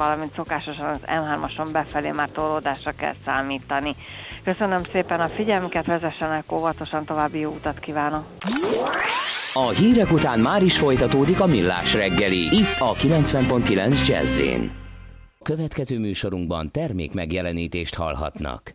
valamint szokásosan az M3-ason befelé már torlódásra kell számítani. Köszönöm szépen a figyelmüket, vezessenek óvatosan, további jó utat kívánok! A hírek után már is folytatódik a millás reggeli, itt a 90.9 jazz Következő műsorunkban termék megjelenítést hallhatnak.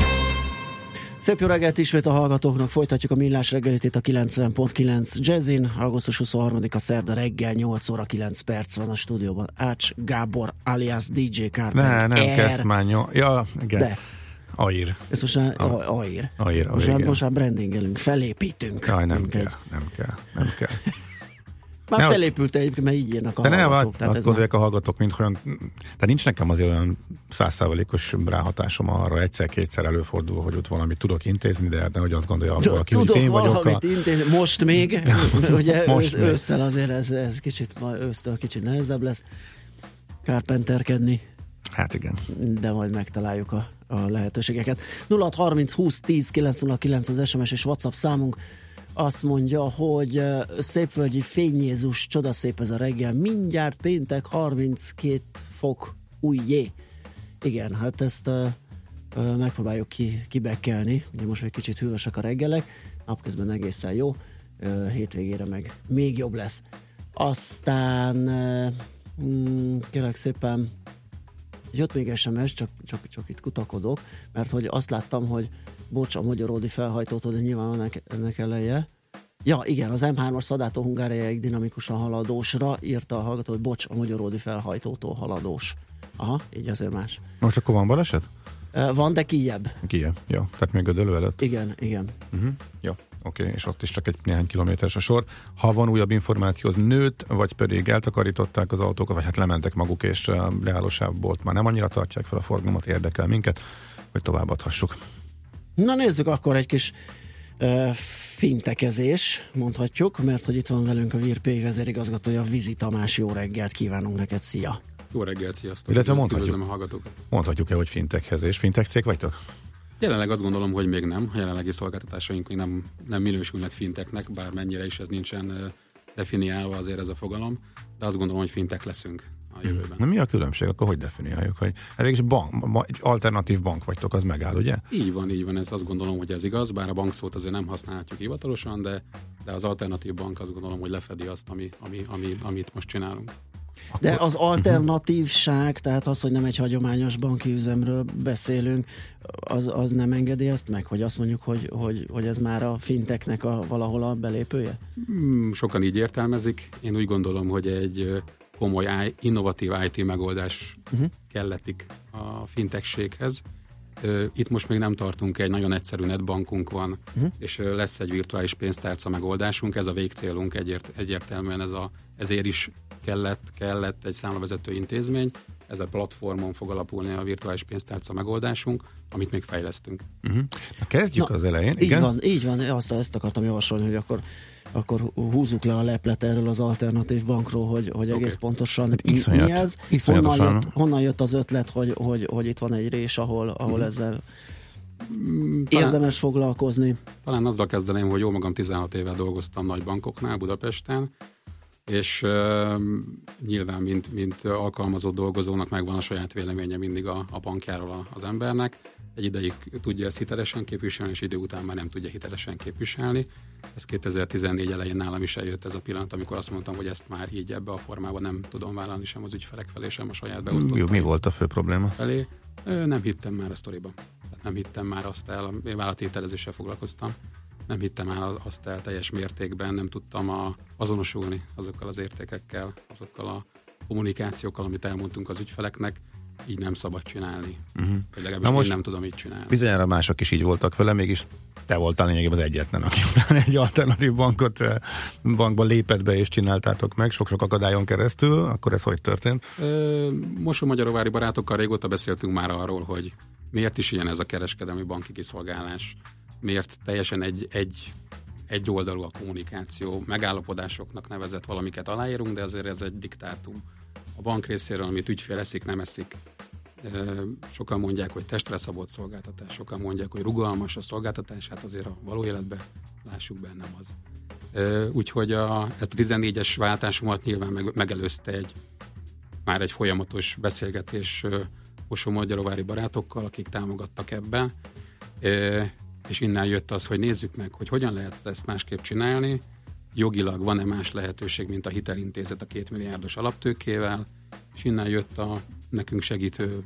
Szép jó reggelt ismét a hallgatóknak, folytatjuk a millás reggelit itt a 90.9 Jazzin. Augusztus 23-a szerda reggel 8 óra 9 perc van a stúdióban. Ács Gábor alias DJ Carpenter. Ne, nem kezd már nyom. Ja, igen. De. Air. Ez most már a, Air. Air, most, már, most már brandingelünk, felépítünk. Jaj, nem kell, nem kell, nem kell. Már ne, felépült egyébként, mert így írnak a de hallgatók. Ne, gondolják már... a hallgatók, mint olyan, de nincs nekem azért olyan százszázalékos ráhatásom arra, egyszer-kétszer előfordul, hogy ott valamit tudok intézni, de, de hogy azt gondolja valaki, tudok hogy én vagyok a... intézni, most még, ugye most ősz, ősszel azért ez, ez kicsit, ősztől kicsit nehezebb lesz kárpenterkedni. Hát igen. De majd megtaláljuk a, a lehetőségeket. 0630 20 10 909 az SMS és WhatsApp számunk azt mondja, hogy szépvölgyi fényézus, csodaszép ez a reggel, mindjárt péntek 32 fok, újjé. Igen, hát ezt uh, megpróbáljuk ki, kibekkelni. Ugye most még kicsit hűvösek a reggelek, napközben egészen jó, uh, hétvégére meg még jobb lesz. Aztán uh, mm, kérlek szépen jött még SMS, csak, csak, csak itt kutakodok, mert hogy azt láttam, hogy bocs, a magyaródi felhajtótól, de nyilván van ennek, ennek eleje. Ja, igen, az M3-as Szadátó Hungáriáig dinamikusan haladósra írta a hallgató, hogy bocs, a magyaródi felhajtótól haladós. Aha, így azért más. Most akkor van baleset? Van, de kijebb. Kijebb, jó. Tehát még Gödöllő előtt? Igen, igen. Uh-huh. Jó, oké, okay. és ott is csak egy néhány kilométeres a sor. Ha van újabb információ, az nőtt, vagy pedig eltakarították az autókat, vagy hát lementek maguk, és a leállósávolt már nem annyira tartják fel a forgalmat, érdekel minket, hogy továbbadhassuk. Na nézzük akkor egy kis uh, fintekezés, mondhatjuk, mert hogy itt van velünk a VIRPI vezérigazgatója, Vizi Tamás, jó reggelt kívánunk neked, szia! Jó reggelt, sziasztok! Illetve mondhatjuk, a hallgatókat. mondhatjuk-e, hogy fintekhez fintek cég vagytok? Jelenleg azt gondolom, hogy még nem. A jelenlegi szolgáltatásaink még nem, nem minősülnek finteknek, bár mennyire is ez nincsen definiálva azért ez a fogalom, de azt gondolom, hogy fintek leszünk a jövőben. Na mi a különbség? Akkor hogy definiáljuk? Hogy elég is bank, egy alternatív bank vagytok, az megáll, ugye? Így van, így van, ez azt gondolom, hogy ez igaz, bár a bankszót azért nem használhatjuk hivatalosan, de, de az alternatív bank azt gondolom, hogy lefedi azt, ami, ami, ami, amit most csinálunk. De az alternatívság, tehát az, hogy nem egy hagyományos banki üzemről beszélünk, az, az nem engedi ezt meg, hogy azt mondjuk, hogy, hogy, hogy ez már a finteknek a, valahol a belépője? Hmm, sokan így értelmezik. Én úgy gondolom, hogy egy komoly, innovatív IT megoldás uh-huh. kelletik a fintekséghez. Itt most még nem tartunk, egy nagyon egyszerű netbankunk van, uh-huh. és lesz egy virtuális pénztárca megoldásunk, ez a végcélunk egyért, egyértelműen, ez a, ezért is kellett, kellett egy számlavezető intézmény, ez a platformon fog alapulni a virtuális pénztárca megoldásunk, amit még fejlesztünk. Uh-huh. Na, kezdjük Na, az elején. Így igen? van, így van, azt, ezt akartam javasolni, hogy akkor akkor húzzuk le a leplet erről az alternatív bankról, hogy, hogy okay. egész pontosan hát iszonyat, mi ez, honnan jött, honnan jött az ötlet, hogy, hogy, hogy itt van egy rés, ahol, ahol mm. ezzel mm, talán, érdemes foglalkozni. Talán azzal kezdeném, hogy jó magam 16 éve dolgoztam nagy bankoknál Budapesten, és uh, nyilván, mint, mint alkalmazott dolgozónak megvan a saját véleménye mindig a, a bankjáról az embernek. Egy ideig tudja ezt hitelesen képviselni, és idő után már nem tudja hitelesen képviselni. Ez 2014 elején nálam is eljött ez a pillanat, amikor azt mondtam, hogy ezt már így ebbe a formában nem tudom vállalni sem az ügyfelek felé, sem a saját beosztott. Mi volt a fő probléma? Felé. Nem hittem már a sztoriba. Nem hittem már azt el, én vállalati hitelezéssel foglalkoztam nem hittem el azt el teljes mértékben, nem tudtam a, azonosulni azokkal az értékekkel, azokkal a kommunikációkkal, amit elmondtunk az ügyfeleknek, így nem szabad csinálni. Uh-huh. Legalábbis Na most én nem tudom így csinálni. Bizonyára mások is így voltak vele, mégis te voltál lényegében az egyetlen, aki utána egy alternatív bankot eh, bankba lépett be és csináltátok meg sok-sok akadályon keresztül, akkor ez hogy történt? Most a magyarovári barátokkal régóta beszéltünk már arról, hogy miért is ilyen ez a kereskedelmi banki kiszolgálás miért teljesen egy, egy, egy oldalú a kommunikáció. Megállapodásoknak nevezett valamiket aláírunk, de azért ez egy diktátum. A bank részéről, amit ügyfél eszik, nem eszik. Sokan mondják, hogy testre szabott szolgáltatás, sokan mondják, hogy rugalmas a szolgáltatás, hát azért a való életben lássuk be, nem az. Úgyhogy a, ezt a 14-es váltásomat nyilván meg, megelőzte egy már egy folyamatos beszélgetés Osó-Magyarovári barátokkal, akik támogattak ebben és innen jött az, hogy nézzük meg, hogy hogyan lehet ezt másképp csinálni, jogilag van-e más lehetőség, mint a hitelintézet a két milliárdos alaptőkével, és innen jött a nekünk segítő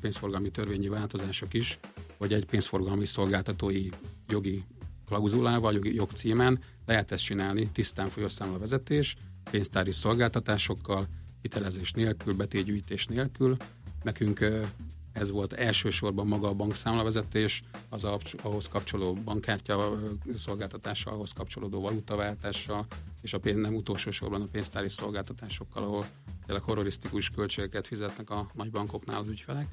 pénzforgalmi törvényi változások is, hogy egy pénzforgalmi szolgáltatói jogi klauzulával, jogi jogcímen lehet ezt csinálni, tisztán folyosszámla vezetés, pénztári szolgáltatásokkal, hitelezés nélkül, betétgyűjtés nélkül. Nekünk ez volt elsősorban maga a bankszámlavezetés, az ahhoz kapcsoló bankkártya szolgáltatása, ahhoz kapcsolódó valutaváltása, és a pénz, nem utolsó sorban a pénztári szolgáltatásokkal, ahol tényleg horrorisztikus költségeket fizetnek a nagy bankoknál az ügyfelek.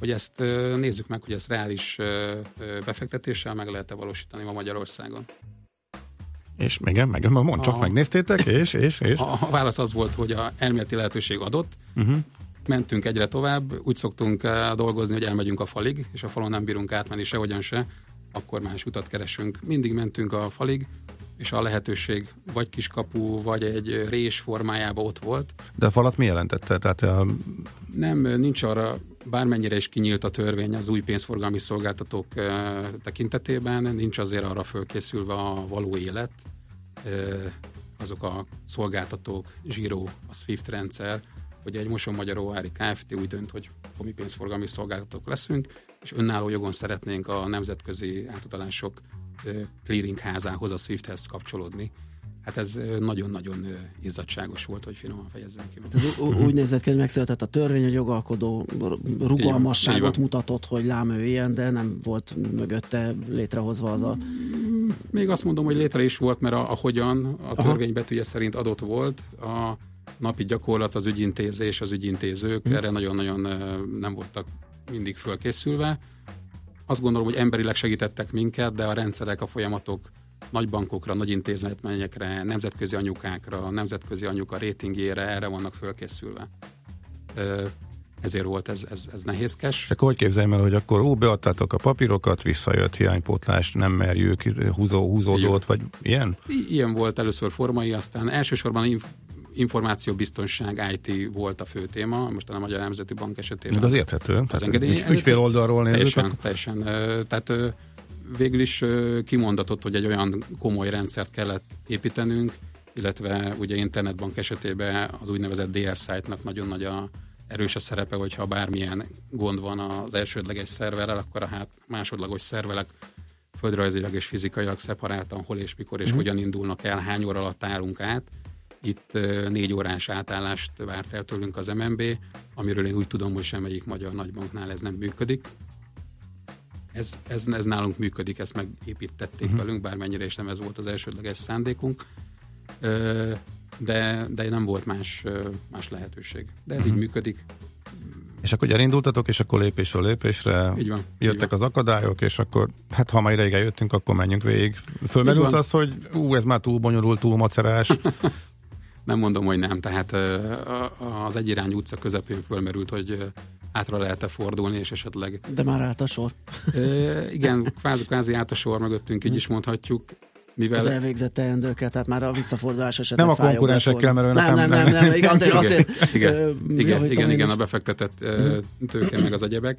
Hogy ezt nézzük meg, hogy ezt reális befektetéssel meg lehet-e valósítani ma Magyarországon. És igen, meg, mondd csak, a, megnéztétek, és, és, és? A, a válasz az volt, hogy a elméleti lehetőség adott, uh-huh mentünk egyre tovább, úgy szoktunk eh, dolgozni, hogy elmegyünk a falig, és a falon nem bírunk átmenni sehogyan se, akkor más utat keresünk. Mindig mentünk a falig, és a lehetőség vagy kiskapu, vagy egy rés formájában ott volt. De a falat mi jelentette? Tehát a... Nem, nincs arra bármennyire is kinyílt a törvény az új pénzforgalmi szolgáltatók tekintetében, nincs azért arra fölkészülve a való élet, azok a szolgáltatók, Zsiro, a SWIFT rendszer, hogy egy Moson Magyaróvári Kft. úgy dönt, hogy mi pénzforgalmi szolgáltatók leszünk, és önálló jogon szeretnénk a nemzetközi átutalások clearing házához, a SWIFT-hez kapcsolódni. Hát ez nagyon-nagyon izzadságos volt, hogy finoman fejezzem ki. Hát úgy nézett ki, hogy megszületett a törvény, a jogalkodó rugalmasságot mutatott, hogy lám ő ilyen, de nem volt mögötte létrehozva az a... Még azt mondom, hogy létre is volt, mert a, a hogyan a törvény betűje szerint adott volt. A napi gyakorlat, az ügyintézés, az ügyintézők hmm. erre nagyon-nagyon nem voltak mindig fölkészülve. Azt gondolom, hogy emberileg segítettek minket, de a rendszerek, a folyamatok nagy bankokra, nagy intézményekre, nemzetközi anyukákra, nemzetközi anyuka rétingjére, erre vannak fölkészülve. Ezért volt ez, ez, ez nehézkes. Akkor hogy képzeljem el, hogy akkor ó, beadtátok a papírokat, visszajött hiánypótlás, nem merjük, húzó, húzódót, vagy ilyen? I- ilyen volt először formai, aztán elsősorban inf- információbiztonság IT volt a fő téma, most a Magyar Nemzeti Bank esetében. Meg az érthető. Az tehát engedély. Ügyfél oldalról nézzük. Teljesen, teljesen. Tehát végül is kimondatott, hogy egy olyan komoly rendszert kellett építenünk, illetve ugye internetbank esetében az úgynevezett DR site-nak nagyon nagy a erős a szerepe, hogyha bármilyen gond van az elsődleges szerverrel, akkor a hát másodlagos szervelek földrajzilag és fizikailag szeparáltan hol és mikor és mm. hogyan indulnak el, hány óra alatt állunk át. Itt négy órás átállást várt el tőlünk az MNB, amiről én úgy tudom, hogy semmelyik magyar nagybanknál ez nem működik ez, ez, ez nálunk működik, ezt megépítették uh-huh. velünk, bármennyire is nem ez volt az elsődleges szándékunk, de, de nem volt más, más lehetőség. De ez uh-huh. így mhm. működik. És akkor elindultatok, és akkor lépésről lépésre így van, jöttek így van. az akadályok, és akkor, hát ha már ideig eljöttünk, akkor menjünk végig. Fölmerült az, hogy ú, ez már túl bonyolult, túl macerás. nem mondom, hogy nem. Tehát az egyirányú utca közepén fölmerült, hogy átra lehet-e fordulni, és esetleg... De már állt a sor. E, igen, kvázi, kvázi állt a sor mögöttünk, így is mondhatjuk. Mivel... Az elvégzett teendőket, tehát már a visszafordulás esetleg Nem a konkurensekkel, mert nem, nem, nem, nem, nem, azért, azért igen, igen, igen, igen, a befektetett tőke meg az egyebek.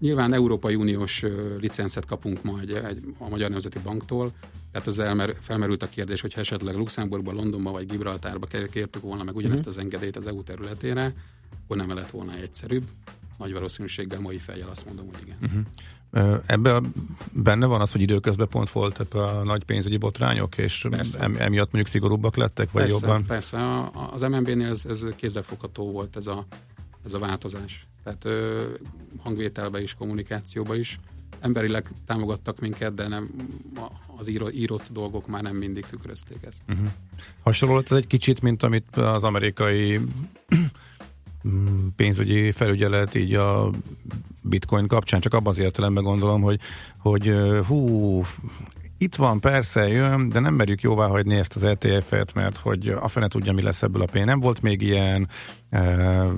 Nyilván Európai Uniós licencet kapunk majd egy, a Magyar Nemzeti Banktól, tehát az elmer, felmerült a kérdés, hogy esetleg Luxemburgba, Londonba vagy Gibraltárba kértük volna meg ugyanezt mhm. az engedélyt az EU területére, akkor nem lett volna egyszerűbb. Nagy valószínűséggel mai fejjel azt mondom, hogy igen. Uh-huh. Ebben benne van az, hogy időközben pont voltak a nagy pénzügyi botrányok, és em, emiatt mondjuk szigorúbbak lettek, vagy persze, jobban? Persze, az MNB-nél ez, ez kézzelfogható volt ez a, ez a változás. Tehát ö, hangvételbe is, kommunikációba is. Emberileg támogattak minket, de nem az író, írott dolgok már nem mindig tükrözték ezt. Uh-huh. Hasonló ez egy kicsit, mint amit az amerikai Mm, pénzügyi felügyelet így a bitcoin kapcsán, csak abban az értelemben gondolom, hogy, hogy hú, itt van, persze, jön, de nem merjük jóvá hagyni ezt az ETF-et, mert hogy a fene tudja, mi lesz ebből a pénz. Nem volt még ilyen,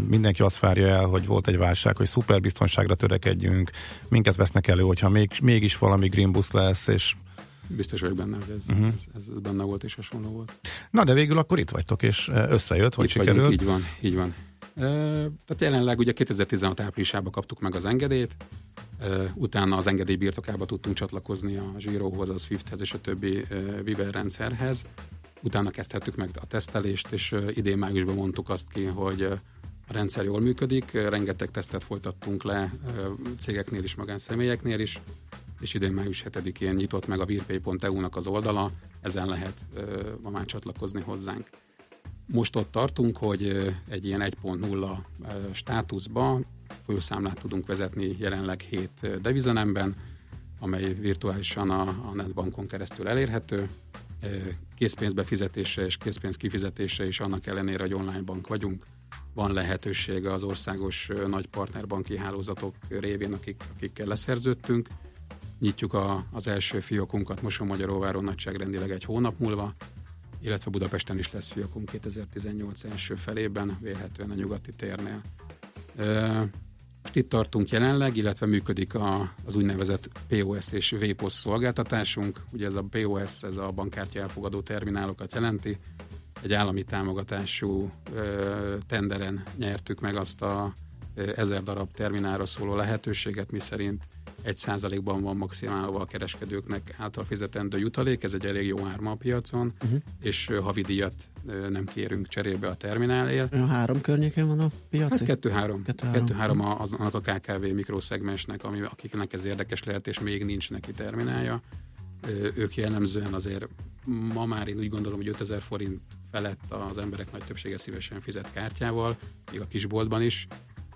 mindenki azt várja el, hogy volt egy válság, hogy szuper biztonságra törekedjünk, minket vesznek elő, hogyha még, mégis valami green bus lesz, és biztos vagyok benne, hogy ez, uh-huh. ez, ez benne volt és hasonló volt. Na, de végül akkor itt vagytok, és összejött, hogy itt sikerült. Vagyunk, így van, így van. Tehát jelenleg ugye 2016 áprilisában kaptuk meg az engedélyt, utána az engedély birtokába tudtunk csatlakozni a Zsíróhoz, az Swifthez és a többi Viver rendszerhez. Utána kezdhettük meg a tesztelést, és idén májusban mondtuk azt ki, hogy a rendszer jól működik, rengeteg tesztet folytattunk le cégeknél is, magánszemélyeknél is, és idén május 7-én nyitott meg a virpay.eu-nak az oldala, ezen lehet ma már csatlakozni hozzánk. Most ott tartunk, hogy egy ilyen 1.0 státuszba folyószámlát tudunk vezetni jelenleg 7 devizanemben, amely virtuálisan a, a netbankon keresztül elérhető. Készpénzbe fizetése és készpénz kifizetése is annak ellenére, hogy online bank vagyunk, van lehetősége az országos nagy partnerbanki hálózatok révén, akik, akikkel leszerződtünk. Nyitjuk a, az első fiókunkat Moson-Magyaróváron nagyságrendileg egy hónap múlva, illetve Budapesten is lesz fiakunk 2018 első felében, vélhetően a nyugati térnél. Itt tartunk jelenleg, illetve működik a, az úgynevezett POS és VPOS szolgáltatásunk. Ugye ez a POS, ez a bankkártya elfogadó terminálokat jelenti. Egy állami támogatású ö, tenderen nyertük meg azt a ezer darab terminálra szóló lehetőséget, mi szerint egy százalékban van maximálva a kereskedőknek által fizetendő jutalék, ez egy elég jó árma a piacon, uh-huh. és havidíjat nem kérünk cserébe a terminálért. A három környéken van a piac? Hát kettő-három. Kettő-három az, annak a KKV mikroszegmensnek, ami, akiknek ez érdekes lehet, és még nincs neki terminálja. Ők jellemzően azért ma már én úgy gondolom, hogy 5000 forint felett az emberek nagy többsége szívesen fizet kártyával, még a kisboltban is,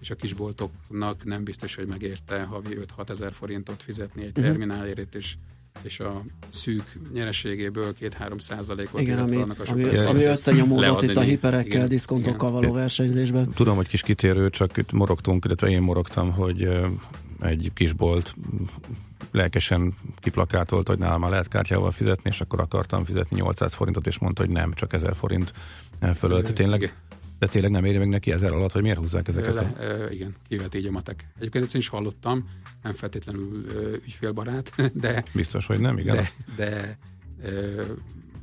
és a kisboltoknak nem biztos, hogy megérte havi 5-6 ezer forintot fizetni egy mhm. terminálért, és és a szűk nyereségéből 2-3 százalékot, Igen, ami, annak a ami, ami összenyomódott itt a hiperekkel, igen, diszkontokkal való versenyzésben. Tudom, hogy kis kitérő, csak itt morogtunk, illetve én morogtam, hogy egy kisbolt lelkesen kiplakátolt, hogy nálam már lehet kártyával fizetni, és akkor akartam fizetni 800 forintot, és mondta, hogy nem, csak 1000 forint fölött. Tényleg de tényleg nem éri meg neki ezer alatt, hogy miért húzzák ezeket? Le, a... igen, kivet így a matek. Egyébként ezt is hallottam, nem feltétlenül ügyfélbarát, de... Biztos, hogy nem, igen. De, de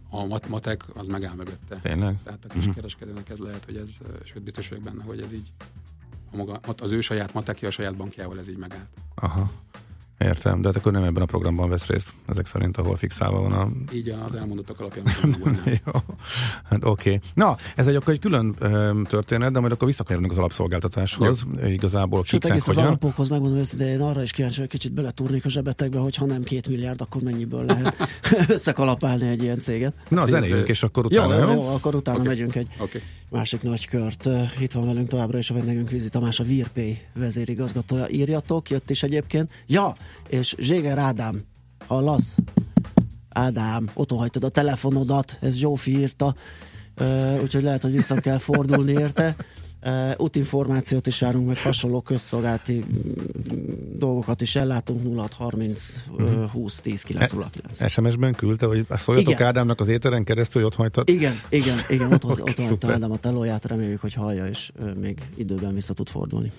a mat, matek az megáll mögötte. Tényleg? Tehát a kiskereskedőnek ez lehet, hogy ez, sőt biztos vagyok benne, hogy ez így a maga, az ő saját matekja, a saját bankjával ez így megállt. Aha. Értem, de hát akkor nem ebben a programban vesz részt, ezek szerint, ahol fixálva van a... Így az elmondottak alapján. Jó, hát oké. Okay. Na, ez egy akkor egy külön um, történet, de majd akkor visszakanyarodunk az alapszolgáltatáshoz. Jó. Igazából Sőt, egész hogyan? az alapokhoz megmondom őszintén, én arra is kíváncsi, hogy kicsit beletúrnék a zsebetekbe, hogy ha nem két milliárd, akkor mennyiből lehet összekalapálni egy ilyen céget. Na, zenéljünk, és akkor utána, jó? Jó, jó akkor utána okay. megyünk egy okay. Másik nagy kört. Itt van velünk továbbra is a vendégünk Vizi Tamás, a Virpay vezérigazgatója. Írjatok, jött is egyébként. Ja, és Zséger Ádám, hallasz? Ádám, otthon hagytad a telefonodat, ez Zsófi írta, úgyhogy lehet, hogy vissza kell fordulni érte. Uh, útinformációt is várunk, meg hasonló közszolgálati dolgokat is ellátunk 0630 uh, 20 10 909. SMS-ben küldte, hogy szóljatok igen. Ádámnak az éteren keresztül, hogy ott hagytad? Igen, igen, igen, ott, ott, ott hagyta Ádám a telóját, reméljük, hogy hallja, és uh, még időben vissza tud fordulni.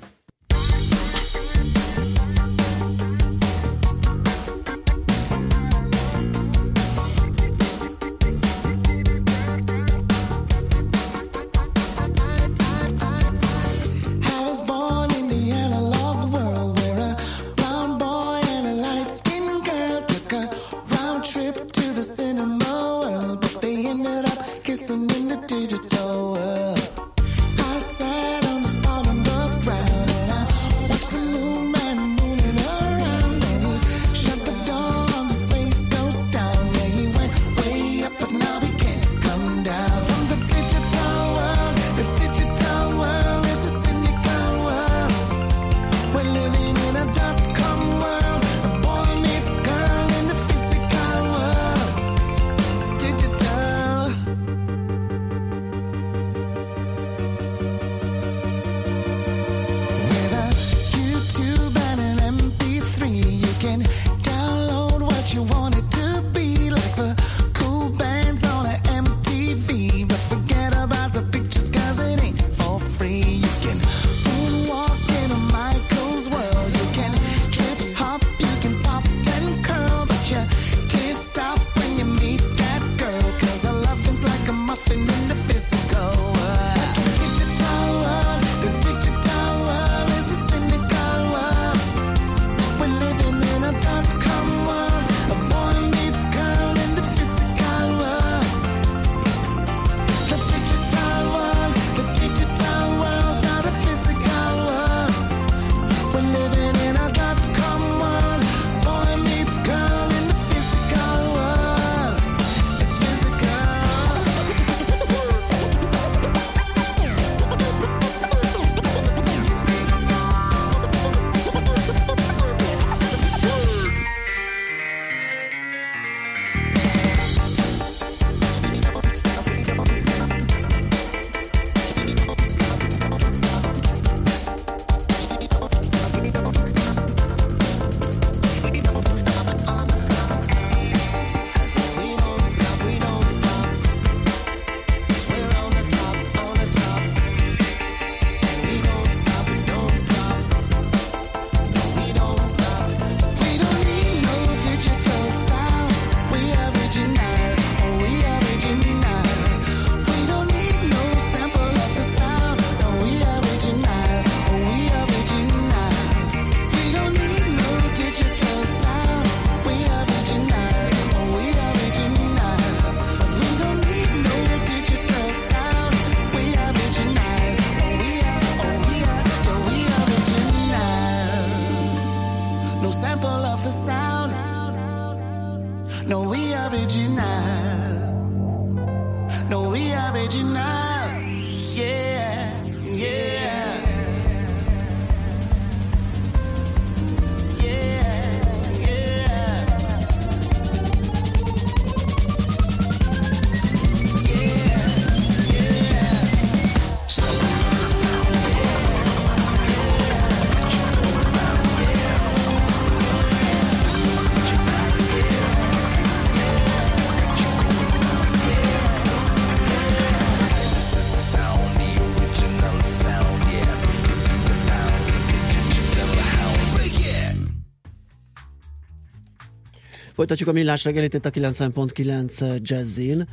Folytatjuk a millás reggelit itt a 90.9 Jazzin.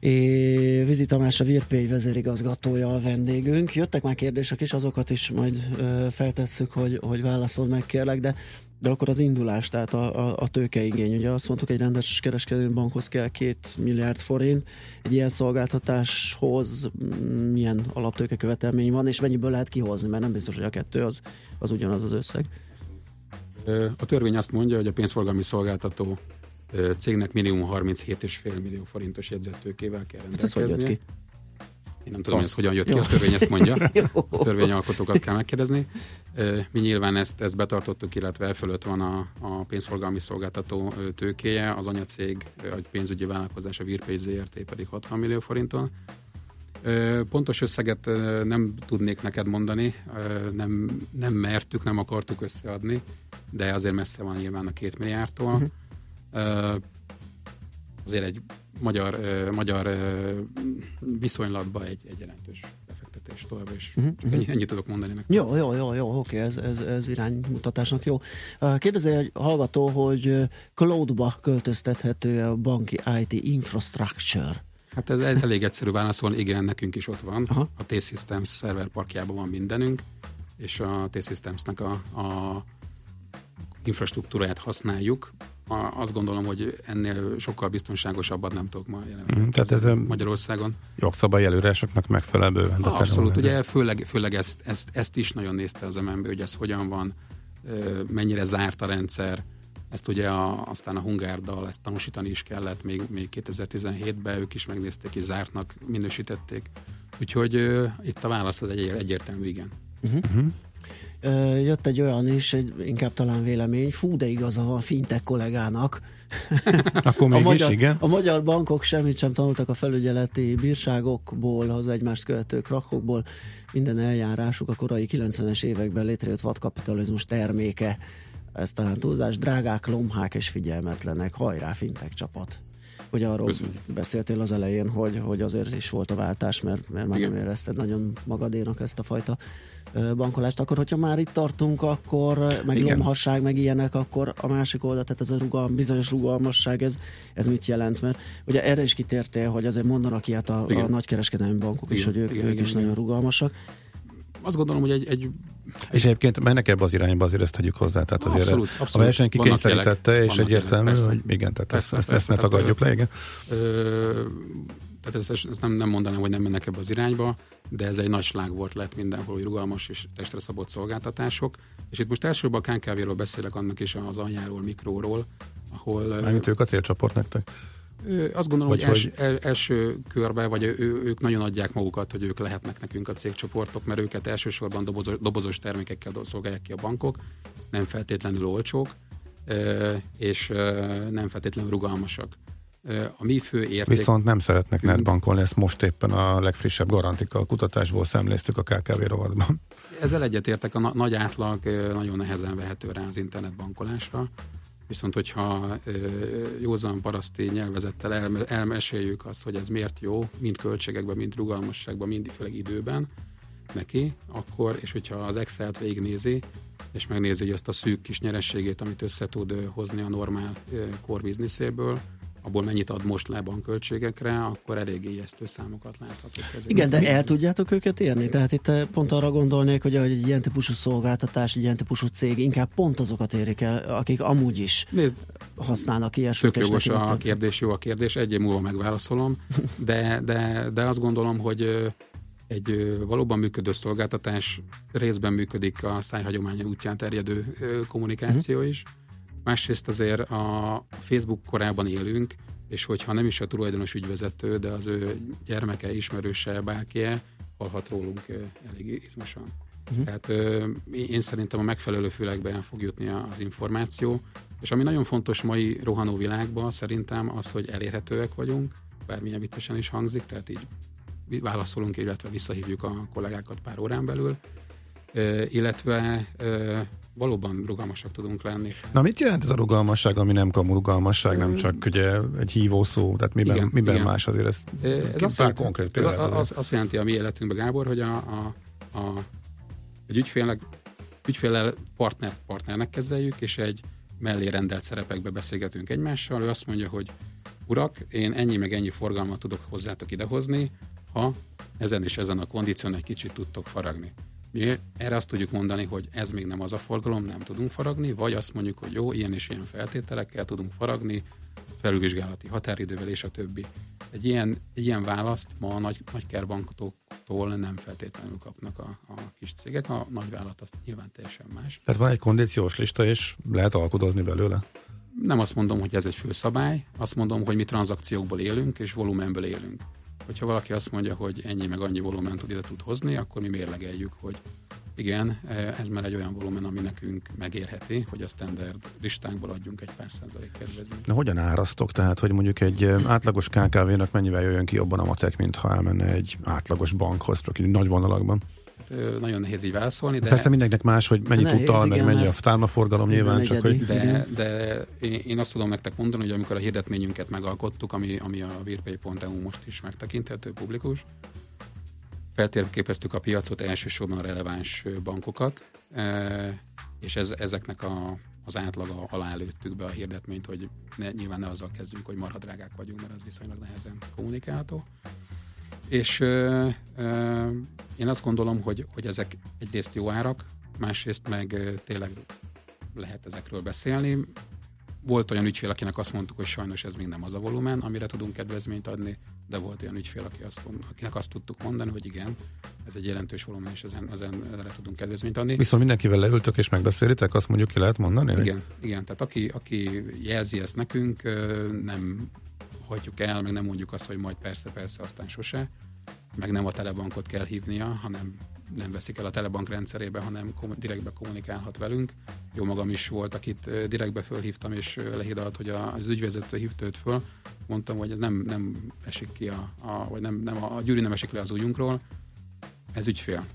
É, Vizi Tamás a Virpély vezérigazgatója a vendégünk. Jöttek már kérdések is, azokat is majd ö, feltesszük, hogy, hogy válaszold meg kérlek, de, de akkor az indulás, tehát a, a, a tőkeigény. Ugye azt mondtuk, egy rendes kereskedő bankhoz kell két milliárd forint. Egy ilyen szolgáltatáshoz mm, milyen alaptőke követelmény van, és mennyiből lehet kihozni, mert nem biztos, hogy a kettő az, az ugyanaz az összeg. A törvény azt mondja, hogy a pénzforgalmi szolgáltató cégnek minimum 37,5 millió forintos jegyzettőkével kell Hát ez hogy jött ki? Én nem tudom, hogy ez hogyan jött ki, Jó. a törvény ezt mondja. A törvényalkotókat kell megkérdezni. Mi nyilván ezt, ezt betartottuk, illetve e fölött van a, a pénzforgalmi szolgáltató tőkéje, az anyacég, egy pénzügyi vállalkozás, a Virpay ZRT pedig 60 millió forinton. Pontos összeget nem tudnék neked mondani, nem, nem mertük, nem akartuk összeadni, de azért messze van nyilván a két milliárdtól. Uh-huh. Azért egy magyar, magyar viszonylatban egy, egy jelentős befektetés tovább, és Mhm, uh-huh. ennyi, ennyit tudok mondani neked. Jó, jó, jó, jó, oké, ez, ez, ez iránymutatásnak jó. Kérdezi egy hallgató, hogy cloudba költöztethető a banki IT infrastructure. Hát ez elég egyszerű válaszol, igen, nekünk is ott van. Aha. A T-Systems szerverparkjában van mindenünk, és a T-Systemsnek a, a infrastruktúráját használjuk. A, azt gondolom, hogy ennél sokkal biztonságosabbat nem tudok ma jelenleg. Mhm, tehát ez, Magyarországon. Jogszabályi előírásoknak megfelel bőven. Abszolút, ugye főleg, főleg ezt, ezt, ezt is nagyon nézte az MNB, hogy ez hogyan van, mennyire zárt a rendszer, ezt ugye a, aztán a Hungárdal ezt tanúsítani is kellett, még, még 2017-ben ők is megnézték, és zártnak minősítették. Úgyhogy ö, itt a válasz az egy egyértelmű igen. Ö, Jött egy olyan is, egy, inkább talán vélemény, fú, de igaza van fintech kollégának. Akkor A mégis, magyar, igen. a magyar bankok semmit sem tanultak a felügyeleti bírságokból, az egymást követő krakokból. Minden eljárásuk a korai 90-es években létrejött vadkapitalizmus terméke. Ez talán túlzás, drágák, lomhák és figyelmetlenek. Hajrá, fintek csapat. Hogy arról Köszönjük. beszéltél az elején, hogy, hogy azért is volt a váltás, mert, mert már Igen. nem érezted nagyon magadénak ezt a fajta bankolást. Akkor, hogyha már itt tartunk, akkor meg Igen. lomhasság, meg ilyenek, akkor a másik oldal, tehát ez a rugalm, bizonyos rugalmasság, ez, ez mit jelent? Mert ugye erre is kitértél, hogy azért mondanak ilyet a, a Igen. nagykereskedelmi bankok is, Igen, hogy ők, igen, ők igen, is igen. nagyon rugalmasak. Azt gondolom, hogy egy, egy És egyébként mennek ebbe az irányba, azért ezt tegyük hozzá. Tehát azért Abszolút, a abszolút. verseny Vannak kikényszerítette, jelek, és egyértelmű, jelek, hogy igen, tehát Persze, ezt, ezt, persze, ezt ne tagadjuk le, igen. Ö, tehát ez, ez nem, nem mondanám, hogy nem mennek ebbe az irányba, de ez egy nagy slág volt lett mindenhol, hogy rugalmas és testre szabott szolgáltatások. És itt most elsősorban a KKV-ról beszélek, annak is az anyjáról, mikróról, ahol Mármint ők a célcsoport nektek. Azt gondolom, Vagy hogy, els, el, első körben, vagy ő, ők nagyon adják magukat, hogy ők lehetnek nekünk a cégcsoportok, mert őket elsősorban dobozos, dobozos termékekkel szolgálják ki a bankok, nem feltétlenül olcsók, és nem feltétlenül rugalmasak. A mi fő érték... Viszont nem szeretnek Mhm. netbankolni, ezt most éppen a legfrissebb garantika kutatásból szemléztük a KKV rovatban. Ezzel egyetértek, a na- nagy átlag nagyon nehezen vehető rá az internetbankolásra, viszont hogyha józan paraszti nyelvezettel elme- elmeséljük azt, hogy ez miért jó, mind költségekben, mind rugalmasságban, mind főleg időben neki, akkor, és hogyha az Excel-t végignézi, és megnézi hogy azt a szűk kis nyerességét, amit össze tud hozni a normál core abból mennyit ad most le bankköltségekre, akkor elég ijesztő számokat láthatok. Ezért Igen, de el tudjátok őket érni? Tehát itt eh, pont arra gondolnék, hogy egy ilyen típusú szolgáltatás, egy ilyen típusú cég inkább pont azokat érik el, akik amúgy is Nézd, használnak ilyesmit. Tök jogos a tetszik. kérdés, jó a kérdés, egy év múlva megválaszolom, de, de, de azt gondolom, hogy egy valóban működő szolgáltatás részben működik a szájhagyománya útján terjedő kommunikáció is. Másrészt azért a Facebook korában élünk, és hogyha nem is a tulajdonos ügyvezető, de az ő gyermeke, ismerőse, bárkie, hallhat rólunk elég izmosan. Uh-huh. Tehát ö, én szerintem a megfelelő fülekben fog jutni az információ, és ami nagyon fontos mai rohanó világban szerintem az, hogy elérhetőek vagyunk, bármilyen viccesen is hangzik, tehát így válaszolunk, illetve visszahívjuk a kollégákat pár órán belül, illetve valóban rugalmasak tudunk lenni. Na mit jelent ez a rugalmasság, ami nem kamu rugalmasság, nem csak ugye egy hívó szó, tehát miben, Igen, miben igen. más azért ez? Ez azt jelenti, konkrét példát a- azért. az, azt jelenti a mi életünkben, Gábor, hogy a, a, a, egy ügyfélnek, ügyféllel partner, partnernek kezeljük, és egy mellé rendelt szerepekbe beszélgetünk egymással. Ő azt mondja, hogy urak, én ennyi meg ennyi forgalmat tudok hozzátok idehozni, ha ezen és ezen a kondíción egy kicsit tudtok faragni. Erre azt tudjuk mondani, hogy ez még nem az a forgalom, nem tudunk faragni, vagy azt mondjuk, hogy jó, ilyen és ilyen feltételekkel tudunk faragni, felülvizsgálati határidővel és a többi. Egy ilyen, egy ilyen választ ma a nagy, nagy kerbankoktól nem feltétlenül kapnak a, a kis cégek, a nagy vállalat az nyilván teljesen más. Tehát van egy kondíciós lista, és lehet alkudozni belőle. Nem azt mondom, hogy ez egy főszabály, azt mondom, hogy mi tranzakciókból élünk, és volumenből élünk. Hogyha valaki azt mondja, hogy ennyi meg annyi volumen tud ide tud hozni, akkor mi mérlegeljük, hogy igen, ez már egy olyan volumen, ami nekünk megérheti, hogy a standard listánkból adjunk egy pár százalék kedvezményt. Na hogyan árasztok? Tehát, hogy mondjuk egy ö, átlagos KKV-nak mennyivel jöjjön ki jobban a matek, mint ha elmenne egy átlagos bankhoz, csak így nagy vonalakban. Nagyon nehéz így válaszolni, De... de... Persze mindenkinek más, hogy mennyit Nehéz, utal, meg mennyi a mert tármaforgalom nyilván, csak hogy egyedi. De, Igen. de én, én azt tudom nektek mondani, hogy amikor a hirdetményünket megalkottuk, ami, ami a virpay.eu most is megtekinthető publikus, feltérképeztük a piacot, elsősorban a releváns bankokat, e, és ez, ezeknek a, az átlaga alá lőttük be a hirdetményt, hogy ne, nyilván ne azzal kezdjünk, hogy marha drágák vagyunk, mert az viszonylag nehezen kommunikálható. És ö, ö, én azt gondolom, hogy, hogy ezek egyrészt jó árak, másrészt meg tényleg lehet ezekről beszélni. Volt olyan ügyfél, akinek azt mondtuk, hogy sajnos ez még nem az a volumen, amire tudunk kedvezményt adni, de volt olyan ügyfél, aki azt, akinek azt tudtuk mondani, hogy igen, ez egy jelentős volumen, és ezen, ezen erre tudunk kedvezményt adni. viszont mindenkivel leültök és megbeszélitek, azt mondjuk ki lehet mondani? hogy- Igen, igen, tehát aki, aki jelzi ezt nekünk, nem hagyjuk el, meg nem mondjuk azt, hogy majd persze, persze, aztán sose, meg nem a telebankot kell hívnia, hanem nem veszik el a telebank rendszerébe, hanem kom- direktbe kommunikálhat velünk. Jó magam is volt, akit direktbe fölhívtam, és lehidalt, hogy az ügyvezető hívta őt föl. Mondtam, hogy ez nem, nem esik ki, a, a, vagy nem, nem a, a gyűrű nem esik le az ujjunkról, ez ügyfél.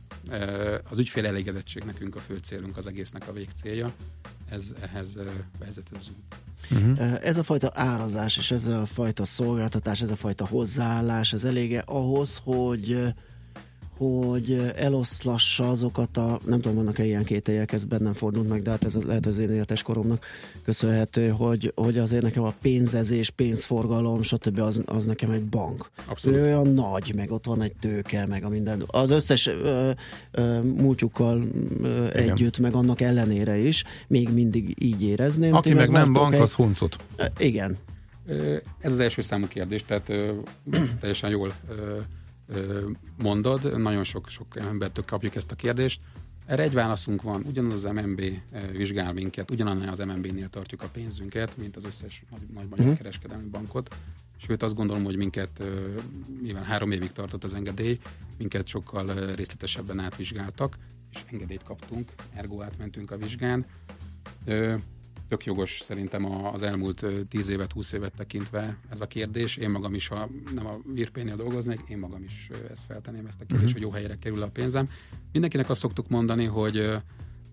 Az ügyfél elégedettség nekünk a fő célunk, az egésznek a végcélja. Ez ehhez ö, vezet ez az út. Ez a fajta árazás és ez a fajta szolgáltatás, ez a fajta hozzáállás, ez elége ahhoz, hogy hogy eloszlassa azokat a, nem tudom, vannak-e ilyen kételjek, ez bennem fordult meg, de hát ez lehet az én életes koromnak köszönhető, hogy, hogy azért nekem a pénzezés, pénzforgalom, stb. az, az nekem egy bank. Abszolút. Ő olyan nagy, meg ott van egy tőke, meg a minden. Az összes ö, ö, múltjukkal ö, együtt, meg annak ellenére is, még mindig így érezném. Aki meg nem bank, egy- az huncut. Igen. Ez az első számú kérdés, tehát ö, teljesen jól ö, mondod, nagyon sok, sok embertől kapjuk ezt a kérdést. Erre egy válaszunk van, ugyanaz az MNB vizsgál minket, ugyanannál az MNB-nél tartjuk a pénzünket, mint az összes nagy, nagy magyar uh-huh. kereskedelmi bankot. Sőt, azt gondolom, hogy minket, mivel három évig tartott az engedély, minket sokkal részletesebben átvizsgáltak, és engedélyt kaptunk, ergo átmentünk a vizsgán. Tök jogos szerintem az elmúlt ö, 10 évet, 20 évet tekintve ez a kérdés. Én magam is, ha nem a Virpénél dolgoznék, én magam is ezt feltenném, ezt a kérdést, uh-huh. hogy jó helyre kerül a pénzem. Mindenkinek azt szoktuk mondani, hogy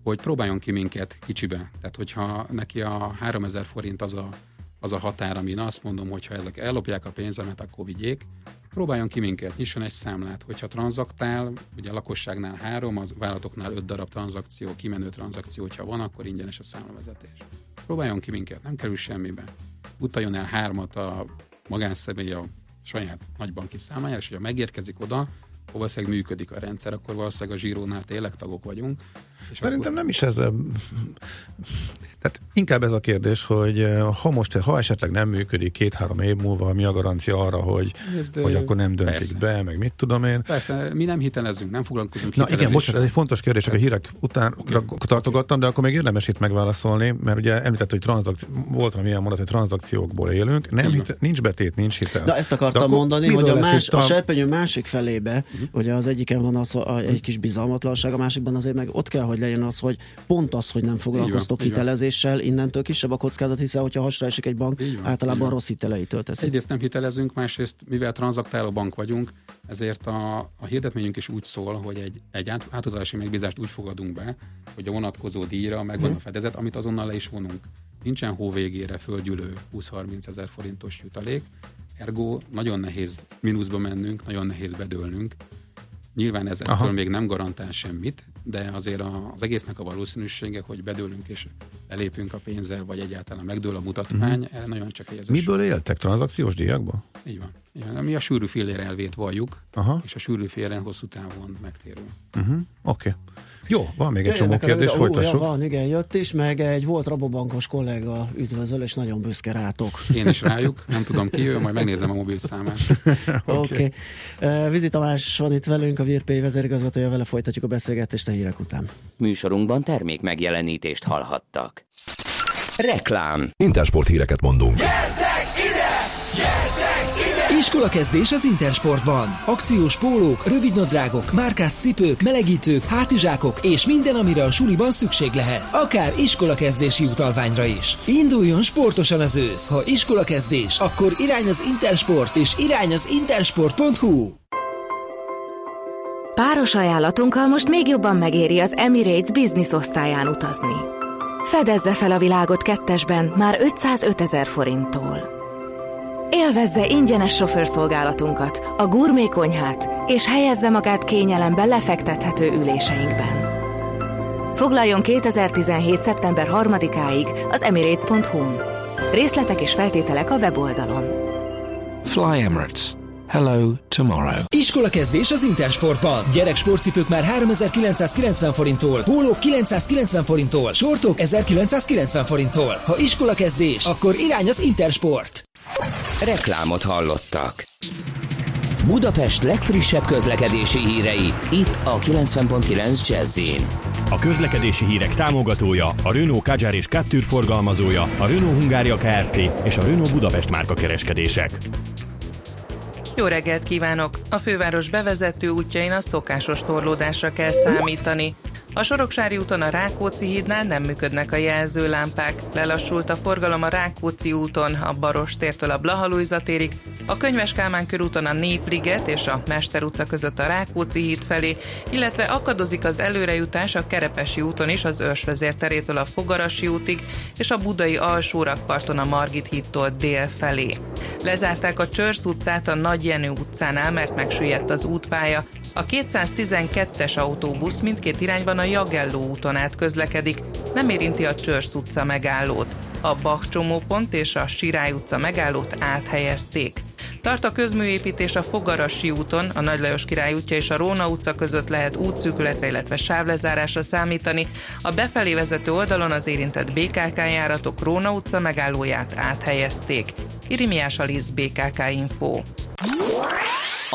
hogy próbáljon ki minket kicsibe. Tehát, hogyha neki a 3000 forint az a, az a határ, amin azt mondom, hogy ha ezek ellopják a pénzemet, akkor vigyék. Próbáljon ki minket, nyisson egy számlát. Hogyha tranzaktál, ugye a lakosságnál három, az vállalatoknál öt darab tranzakció, kimenő tranzakció, hogyha van, akkor ingyenes a számlavezetés. Próbáljon ki minket, nem kerül semmibe. Utaljon el hármat a magánszemély a saját nagybanki számájára, és hogyha megérkezik oda, akkor valószínűleg működik a rendszer, akkor valószínűleg a zsírónál tényleg tagok vagyunk. És Szerintem nem is ez. a- Tehát Inkább ez a kérdés, hogy eh, ha most, ha esetleg nem működik két-három év múlva, mi a garancia arra, hogy, Ezt, hogy akkor nem döntik persze. be, meg mit tudom én. Persze, mi nem hitelezünk, nem foglalkozunk Na igen, bocsánat, ez egy fontos kérdés, csak a hírek után okay. tartogattam, de akkor még érdemes itt megválaszolni, mert ugye említett, hogy transzakci- volt valami ilyen mondat, hogy tranzakciókból élünk, nem hite, nincs betét, nincs hitel. De ezt akartam akkor mondani, hogy a, más, itt a serpenyő másik felébe, ugye az egyiken van az, a, egy kis bizalmatlanság, a másikban azért meg ott kell, hogy legyen az, hogy pont az, hogy nem foglalkoztok van. Hitelezéssel, innentől kisebb a kockázat, hiszen hogyha hasra esik egy bank, Így van, így általában van. rossz hiteleitől teszi. Egyrészt nem hitelezünk, másrészt mivel tranzaktáló bank vagyunk, ezért a, a hirdetményünk is úgy szól, hogy egy, egy át, átutalási megbízást úgy fogadunk be, hogy a vonatkozó díjra megvan a fedezet, amit azonnal le is vonunk. Nincsen hó végére földgyűlő 20-30 ezer forintos jutalék, ergo nagyon nehéz mínuszba mennünk, nagyon nehéz bedőlnünk. Nyilván ez Aha. ettől még nem garantál semmit, de azért az egésznek a valószínűsége, hogy bedőlünk és elépünk a pénzzel, vagy egyáltalán megdől a mutatmány, uh-huh. erre nagyon csak egy Miből éltek? Tranzakciós díjakból? így van. van. Mi a sűrű fillér elvét valljuk, Aha. és a sűrű filléren hosszú távon megtérül. Uh-huh. Oké. Okay. Jó, van még egy Jöjjenek csomó kérdés, rövid- Ó, folytassuk. Ja, van, igen, jött is, meg egy volt rabobankos kollega üdvözöl, és nagyon büszke rátok. Én is rájuk, nem tudom ki ő, majd megnézem a mobil számát. Oké. Okay. Uh, Vizi Tamás van itt velünk, a VIRPI vezérigazgatója, vele folytatjuk a beszélgetést a hírek után. Műsorunkban termék megjelenítést hallhattak. Reklám. Intersport híreket mondunk. Iskolakezdés az Intersportban. Akciós pólók, rövidnadrágok, márkás cipők, melegítők, hátizsákok és minden, amire a suliban szükség lehet. Akár iskolakezdési utalványra is. Induljon sportosan az ősz. Ha iskolakezdés, akkor irány az Intersport és irány az intersport.hu. Páros ajánlatunkkal most még jobban megéri az Emirates Business osztályán utazni. Fedezze fel a világot kettesben már 505 ezer forinttól. Élvezze ingyenes sofőrszolgálatunkat, a gurmé konyhát, és helyezze magát kényelembe lefektethető üléseinkben. Foglaljon 2017. szeptember 3-áig az emirates.hu-n. Részletek és feltételek a weboldalon. Fly Emirates. Hello tomorrow. Iskolakezdés az Intersportban. Gyerek sportcipők már 3990 forinttól, pólók 990 forinttól, sortok 1990 forinttól. Ha iskolakezdés, akkor irány az Intersport. Reklámot hallottak. Budapest legfrissebb közlekedési hírei, itt a 90.9 jazz A közlekedési hírek támogatója, a Renault Kadjar és Captur forgalmazója, a Renault Hungária Kft. és a Renault Budapest márka kereskedések. Jó reggelt kívánok! A főváros bevezető útjain a szokásos torlódásra kell számítani. A Soroksári úton a Rákóczi hídnál nem működnek a jelzőlámpák. Lelassult a forgalom a Rákóczi úton, a Baros tértől a Blahalújza térig, a Könyves Kálmán körúton a Népliget és a Mester utca között a Rákóczi híd felé, illetve akadozik az előrejutás a Kerepesi úton is az Őrsvezér terétől a Fogarasi útig és a Budai alsórakparton a Margit hídtól dél felé. Lezárták a Csörsz utcát a Nagy Jenő utcánál, mert megsüllyedt az útpálya, a 212-es autóbusz mindkét irányban a Jagelló úton át közlekedik, nem érinti a Csörsz utca megállót. A Bach csomópont és a Sirály utca megállót áthelyezték. Tart a közműépítés a Fogarasi úton, a Nagy Lajos Király útja és a Róna utca között lehet útszűkületre, illetve sávlezárásra számítani. A befelé vezető oldalon az érintett BKK járatok Róna utca megállóját áthelyezték. Irimiás Alisz BKK Info.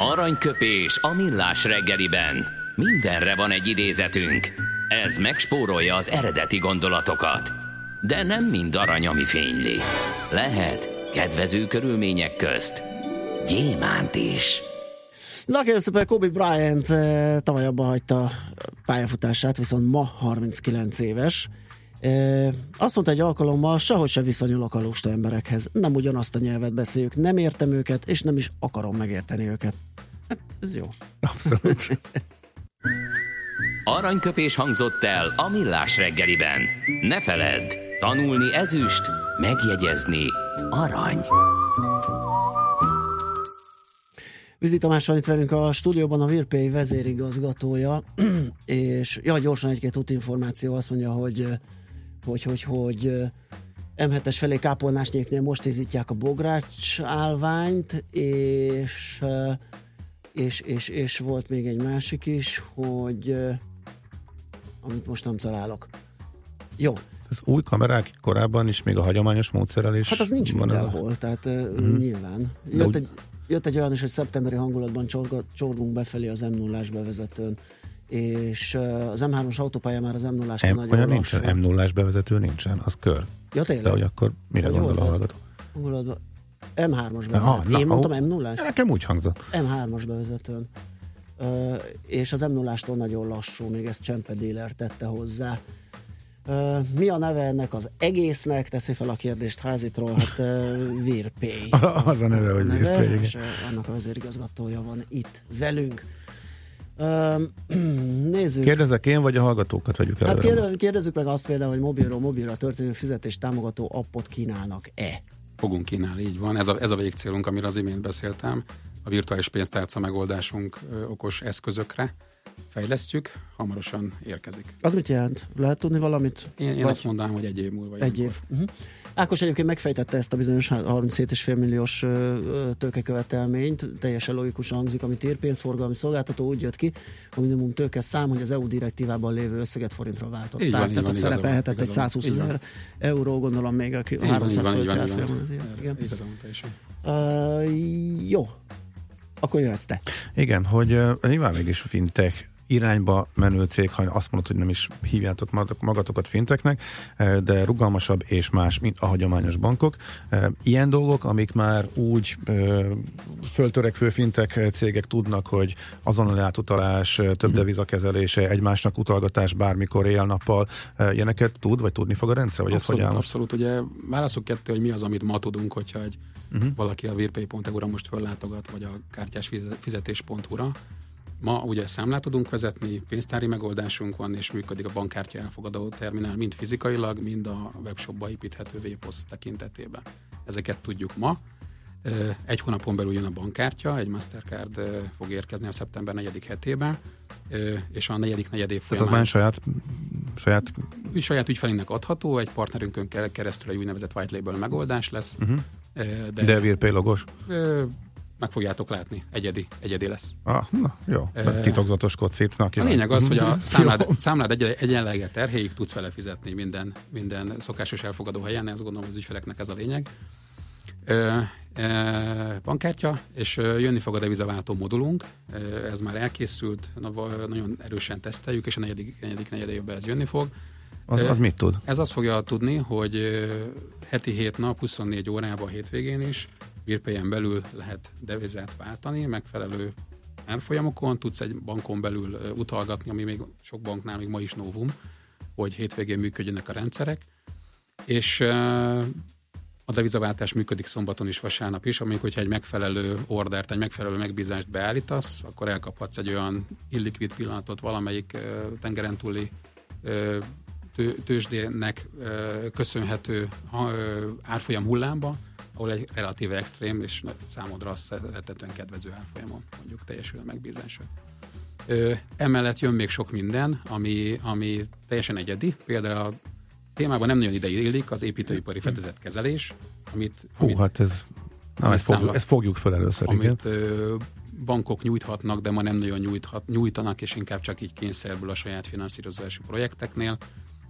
Aranyköpés a millás reggeliben. Mindenre van egy idézetünk. Ez megspórolja az eredeti gondolatokat. De nem mind arany, ami fényli. Lehet kedvező körülmények közt gyémánt is. Na kérem szépen, Kobe Bryant eh, tavaly abba hagyta pályafutását, viszont ma 39 éves. Azt mondta egy alkalommal, sehogy se viszonyulok a lusta emberekhez. Nem ugyanazt a nyelvet beszéljük, nem értem őket, és nem is akarom megérteni őket. Hát ez jó. Abszolút. Aranyköpés hangzott el a millás reggeliben. Ne feledd, tanulni ezüst, megjegyezni arany. Vizi Tamás van itt velünk a stúdióban, a Virpay vezérigazgatója, és ja, gyorsan egy-két útinformáció azt mondja, hogy hogy, hogy, hogy M7-es felé Kápolnásnyéknél most ízítják a bogrács állványt, és, és, és, és volt még egy másik is, hogy amit most nem találok. Jó, Az új kamerák korábban is még a hagyományos módszerrel is Hát az nincs van ez a- mindenhol, tehát uh-huh. nyilván. Jött úgy- egy, jött egy olyan is, hogy szeptemberi hangulatban csorga, csorgunk befelé az m 0 bevezetőn, és az M3-as autópálya már az m 0 M, nagyon olyan nincsen, m 0 bevezető nincsen, az kör. Ja, tényleg? De hogy akkor mire Hogy gondol a hallgató? Hangulatban. M3-as Aha, bevezetőn. na, Én mondtam m 0 Nekem úgy hangzott. M3-as bevezetőn. Uh, és az m 0 nagyon lassú, még ezt Csempe Dealer tette hozzá. Uh, mi a neve ennek az egésznek? Teszi fel a kérdést házitról, hát uh, Virpay. Az a neve, hogy uh, annak a vezérigazgatója van itt velünk. Nézzük. Kérdezek én, vagy a hallgatókat vegyük el? Hát kérde- kérdezzük meg azt például, hogy mobilról mobilra történő fizetés támogató appot kínálnak-e? Fogunk kínálni, így van. Ez a, ez a végcélunk, amiről az imént beszéltem. A virtuális pénztárca megoldásunk ö, okos eszközökre fejlesztjük, hamarosan érkezik. Az mit jelent? Lehet tudni valamit? Én, én Vagy- azt mondanám, hogy egy év múlva. Egy év. Uh-huh. Ákos egyébként megfejtette ezt a bizonyos 37,5 milliós tőkekövetelményt, teljesen logikusan hangzik, amit ír pénzforgalmi szolgáltató úgy jött ki, a minimum tőke szám, hogy az EU direktívában lévő összeget forintra váltották. Így van, így Tehát van, ott igazam, szerepelhetett egy igazam. 120 Így van. ezer euró, gondolom még a ki- Így van, így 300 van, így fölötti van, így van. árfolyamon azért. Igen. Igazam, teljesen. Uh, jó. Akkor jöhetsz te. Igen, hogy uh, nyilván mégis fintech irányba menő cég, ha azt mondod, hogy nem is hívjátok magatokat- finteknek, de rugalmasabb és más, mint a hagyományos bankok. Ilyen dolgok, amik már úgy föltörekvő fintek cégek tudnak, hogy azonnali átutalás, több devizakezelése, egymásnak utalgatás bármikor éjjel-nappal, ilyeneket tud, vagy tudni fog a rendszer, vagy ez hogy Abszolút, áll abszolút. Ugye válaszok kettő, hogy mi az, amit ma tudunk, hogyha egy Mhm. Uh-huh. valaki a virpay.eu-ra most föllátogat, vagy a kártyás fize- fizetés.hu-ra. Ma ugye számlát tudunk vezetni, pénztári megoldásunk van, és működik a bankkártya elfogadó terminál, mind fizikailag, mind a webshopba építhető VPOS tekintetében. Ezeket tudjuk ma. Egy hónapon belül jön a bankkártya, egy Mastercard fog érkezni a szeptember 4. hetében, és a negyedik negyedév Tehát az folyamán már saját, saját saját ügyfelünknek adható, egy partnerünkön ke- keresztül egy úgynevezett white label megoldás lesz, uh-huh. De, de Virpay logos? ö, meg fogjátok látni, egyedi, egyedi lesz. Ah, na, jó, Eh, titokzatos kocit. Na, A lényeg az, hogy a Jó. számlád, számlád egy, egyenleget terhéig tudsz vele fizetni minden, minden szokásos elfogadó helyen, ezt gondolom az ügyfeleknek ez a lényeg. Ö, ö, bankkártya, és jönni fog a devizaváltó modulunk, ez már elkészült, nagyon erősen teszteljük, és a negyedik, negyedik negyedévben ez jönni fog. Az, az mit tud? Ez azt fogja tudni, hogy heti 7 nap, 24 órában a hétvégén is. Virpay belül lehet devizát váltani, megfelelő árfolyamokon, tudsz egy bankon belül utalgatni, ami még sok banknál még ma is novum, hogy hétvégén működjenek a rendszerek, és a devizaváltás működik szombaton is, vasárnap is, amikor hogyha egy megfelelő ordert, egy megfelelő megbízást beállítasz, akkor elkaphatsz egy olyan illikvid pillanatot valamelyik tengeren túli tőzsdének köszönhető árfolyam hullámba, ahol egy relatíve extrém és számodra azt rettetően kedvező árfolyamon mondjuk teljesül a megbízása. Emellett jön még sok minden, ami, ami teljesen egyedi. Például a témában nem nagyon ide illik az építőipari fedezetkezelés, amit, Hú, amit, hát ez, na, ezt, fogjuk, számla- ezt fogjuk fel először, igen. amit ö, bankok nyújthatnak, de ma nem nagyon nyújthat, nyújtanak, és inkább csak így kényszerből a saját finanszírozású projekteknél.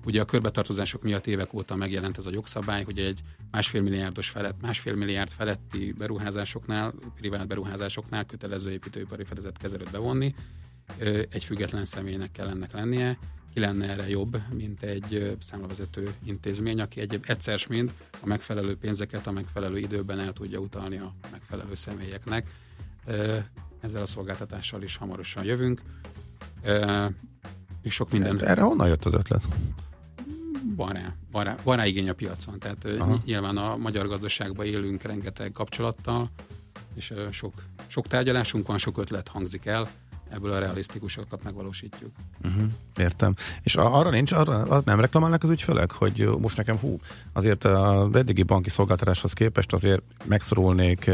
Ugye a körbetartozások miatt évek óta megjelent ez a jogszabály, hogy egy másfél milliárdos felett, másfél milliárd feletti beruházásoknál, privát beruházásoknál kötelező építőipari fedezet bevonni. Egy független személynek kell ennek lennie. Ki lenne erre jobb, mint egy számlavezető intézmény, aki egy egyszer mind a megfelelő pénzeket a megfelelő időben el tudja utalni a megfelelő személyeknek. Ezzel a szolgáltatással is hamarosan jövünk. És sok minden Erre honnan jött az ötlet? Van rá, van rá, van rá igény a piacon. Tehát Aha. Nyilván a magyar gazdaságban élünk rengeteg kapcsolattal, és sok, sok tárgyalásunk van, sok ötlet hangzik el, ebből a realisztikusokat megvalósítjuk. Uh-huh, értem. És a- arra nincs, arra nem reklamálnak az ügyfelek, hogy most nekem hú, azért az eddigi banki szolgáltatáshoz képest azért megszorulnék,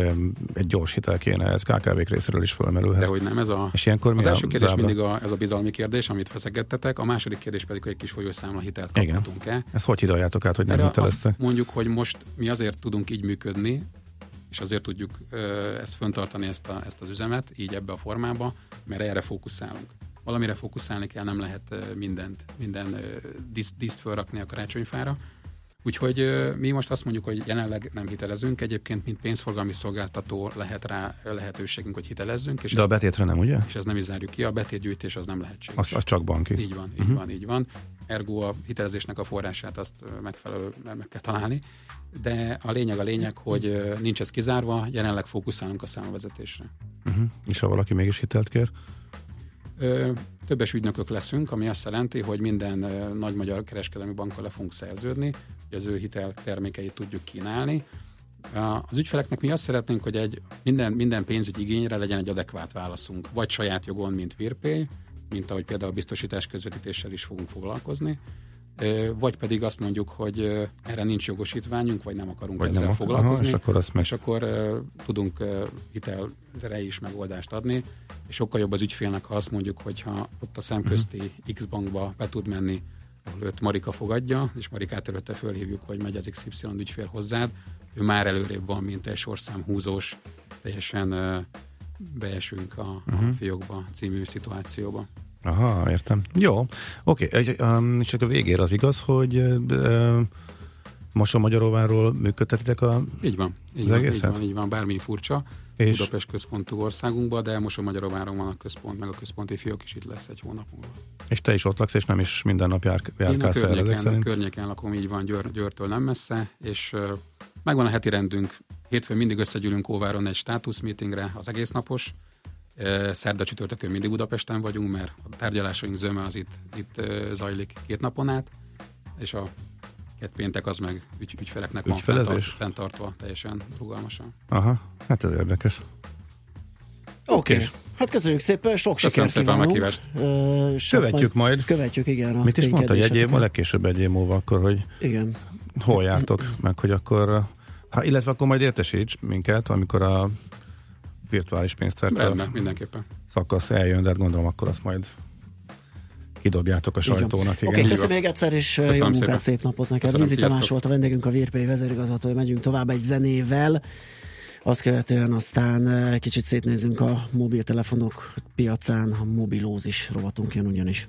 egy gyors hitel kéne, ez KKV-k részéről is fölmerülhet. De hogy nem, ez a, És ilyenkor az a első kérdés zábra? mindig a, ez a bizalmi kérdés, amit feszegettetek, a második kérdés pedig, hogy egy kis folyószámla hitelt kaphatunk-e. Ezt hogy hidaljátok át, hogy nem Erre hiteleztek? mondjuk, hogy most mi azért tudunk így működni, és azért tudjuk ezt föntartani, ezt, a, ezt az üzemet, így ebbe a formába, mert erre fókuszálunk. Valamire fókuszálni kell, nem lehet mindent, minden ö, diszt, diszt fölrakni a karácsonyfára. Úgyhogy mi most azt mondjuk, hogy jelenleg nem hitelezünk, egyébként mint pénzforgalmi szolgáltató lehet rá lehetőségünk, hogy hitelezzünk, és, De a ezt, betétre nem, ugye? és ez nem is zárjuk ki, a betétgyűjtés az nem lehetséges. Az, az csak banki. Így van, így uh-huh. van, így van. Ergo a hitelezésnek a forrását azt megfelelő meg kell találni. De a lényeg a lényeg, hogy nincs ez kizárva, jelenleg fókuszálunk a számvezetésre. Uh-huh. És ha valaki mégis hitelt kér? Ö, Többes ügynökök leszünk, ami azt jelenti, hogy minden ö, nagy magyar kereskedelmi bankkal le fogunk szerződni, hogy az ő hitel termékeit tudjuk kínálni. Az ügyfeleknek mi azt szeretnénk, hogy egy minden, minden pénzügyi igényre legyen egy adekvát válaszunk, vagy saját jogon, mint Virpay, mint ahogy például biztosítás közvetítéssel is fogunk foglalkozni, vagy pedig azt mondjuk, hogy erre nincs jogosítványunk, vagy nem akarunk Vagy ezzel nem akar- foglalkozni, és akkor azt meg- és akkor tudunk hitelre is megoldást adni, és sokkal jobb az ügyfélnek, ha azt mondjuk, hogyha ott a szemközti X bankba be tud menni, ahol őt Marika fogadja, és Marikát előtte fölhívjuk, hogy megy az XY ügyfél hozzád, ő már előrébb van, mint egy sorszám húzós, teljesen beesünk a, Mhm. a fiókba című szituációba. Aha, értem. Jó, oké. Okay. Um, és csak a végére az igaz, hogy uh, most a Magyaróváról működtetitek a... Így van, így van, így egészet? van, így van, bármi furcsa. És-. Budapest központú országunkban, de most a Magyarováron van a központ, meg a központi fiók is itt lesz egy hónap múlva. És te is ott laksz, és nem is minden nap jár, Én a járkálsz el környéken, a szerint? környéken lakom, így van, Győr, Győrtől nem messze, és uh, megvan a heti rendünk. Hétfőn mindig összegyűlünk Óváron egy státuszmeetingre, az egész napos. Uh, szerda csütörtökön mindig Budapesten vagyunk, mert a tárgyalásaink zöme az itt, itt uh, zajlik két napon át, és a két péntek az meg ügy, ügyfeleknek van fenntart, fenntartva teljesen rugalmasan. Aha, hát ez érdekes. Oké. Okay. Hát köszönjük szépen, sok Köszönöm sikert szépen kívánunk. sok Követjük majd. Követjük, igen. a Mit is mondta, egy év, a legkésőbb egy év múlva akkor, hogy Igen. hol jártok, meg hogy akkor, ha, illetve akkor majd értesíts minket, amikor a virtuális pénztárca Rendben, mindenképpen. szakasz eljön, de hát gondolom akkor azt majd kidobjátok a sajtónak. Oké, okay, köszönöm még egyszer, és Köszönöm jó szépen. munkát, szép napot neked. Vizi Tamás volt a vendégünk, a Virpay vezérigazgatója, megyünk tovább egy zenével. Azt követően aztán kicsit szétnézünk a mobiltelefonok piacán, a mobilózis rovatunk jön ugyanis.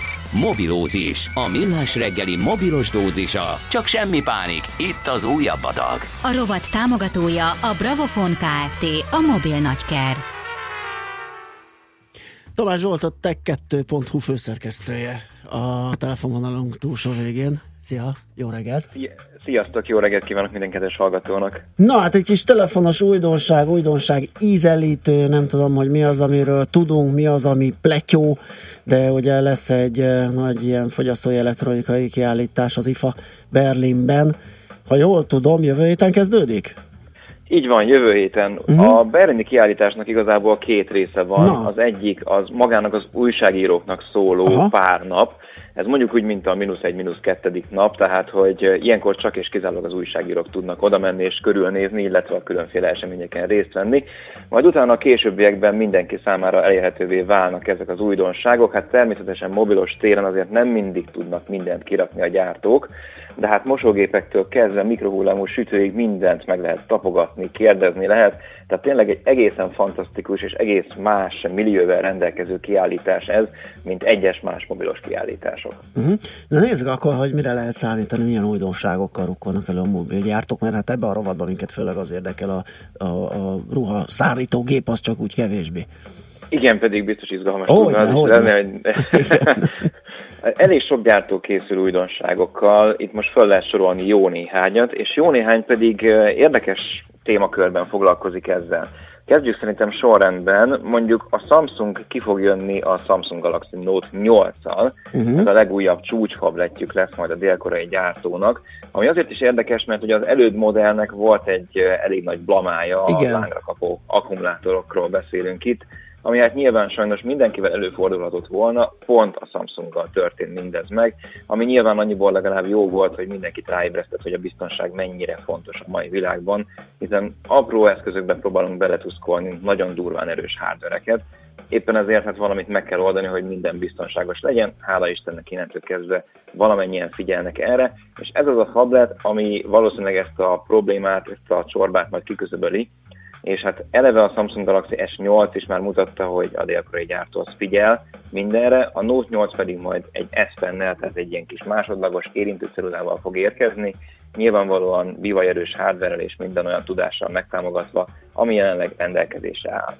Mobilózis, a millás reggeli mobilos dózisa. Csak semmi pánik, itt az újabb adag. A rovat támogatója a Bravofon Kft. A mobil nagyker. Tomás Zsolt a tech2.hu főszerkesztője a telefonvonalunk túlsó végén. Szia, jó reggelt! Sziasztok, jó reggelt kívánok minden kedves hallgatónak! Na hát egy kis telefonos újdonság, újdonság ízelítő, nem tudom, hogy mi az, amiről tudunk, mi az, ami pletyó, de ugye lesz egy eh, nagy ilyen fogyasztói elektronikai kiállítás az IFA Berlinben. Ha jól tudom, jövő héten kezdődik? Így van, jövő héten. Uh-huh. A berlini kiállításnak igazából két része van. Na. Az egyik az magának az újságíróknak szóló Aha. pár nap. Ez mondjuk úgy, mint a mínusz egy, mínusz kettedik nap, tehát hogy ilyenkor csak és kizárólag az újságírók tudnak oda menni és körülnézni, illetve a különféle eseményeken részt venni. Majd utána a későbbiekben mindenki számára elérhetővé válnak ezek az újdonságok. Hát természetesen mobilos téren azért nem mindig tudnak mindent kirakni a gyártók, de hát mosógépektől kezdve mikrohullámú sütőig mindent meg lehet tapogatni, kérdezni lehet. Tehát tényleg egy egészen fantasztikus és egész más millióvel rendelkező kiállítás ez, mint egyes más mobilos kiállítások. Uh-huh. Na nézzük akkor, hogy mire lehet számítani, milyen újdonságokkal rukkolnak elő a mobilgyártók, mert hát ebben a rovatban minket főleg az érdekel a, a, a ruha szállítógép, az csak úgy kevésbé. Igen, pedig biztos izgalmas hogyne. lenni, hogy elég sok gyártó készül újdonságokkal, itt most föl lehet sorolni jó néhányat, és jó néhány pedig érdekes témakörben foglalkozik ezzel. Kezdjük szerintem sorrendben, mondjuk a Samsung ki fog jönni a Samsung Galaxy Note 8-al, Uh-huh. ez a legújabb csúcsfabletjük lesz majd a dél-koreai gyártónak, ami azért is érdekes, mert ugye az előd modellnek volt egy elég nagy blamája, a Igen. lángra kapó akkumulátorokról beszélünk itt, ami hát nyilván sajnos mindenkivel előfordulhatott volna, pont a Samsunggal történt mindez meg, ami nyilván annyiból legalább jó volt, hogy mindenkit ráébresztett, hogy a biztonság mennyire fontos a mai világban, hiszen apró eszközökbe próbálunk beletuszkolni nagyon durván erős hardvereket, éppen ezért hát valamit meg kell oldani, hogy minden biztonságos legyen, hála Istennek innentől kezdve valamennyien figyelnek erre, és ez az a fablet, ami valószínűleg ezt a problémát, ezt a csorbát majd kiküszöböli, és hát eleve a Samsung Galaxy S8 is már mutatta, hogy a dél-koreai gyártó az figyel mindenre, a Note 8 pedig majd egy S Pen-nel, tehát egy ilyen kis másodlagos érintőcelulával fog érkezni, nyilvánvalóan bivajerős hardware és minden olyan tudással megtámogatva, ami jelenleg rendelkezésre áll.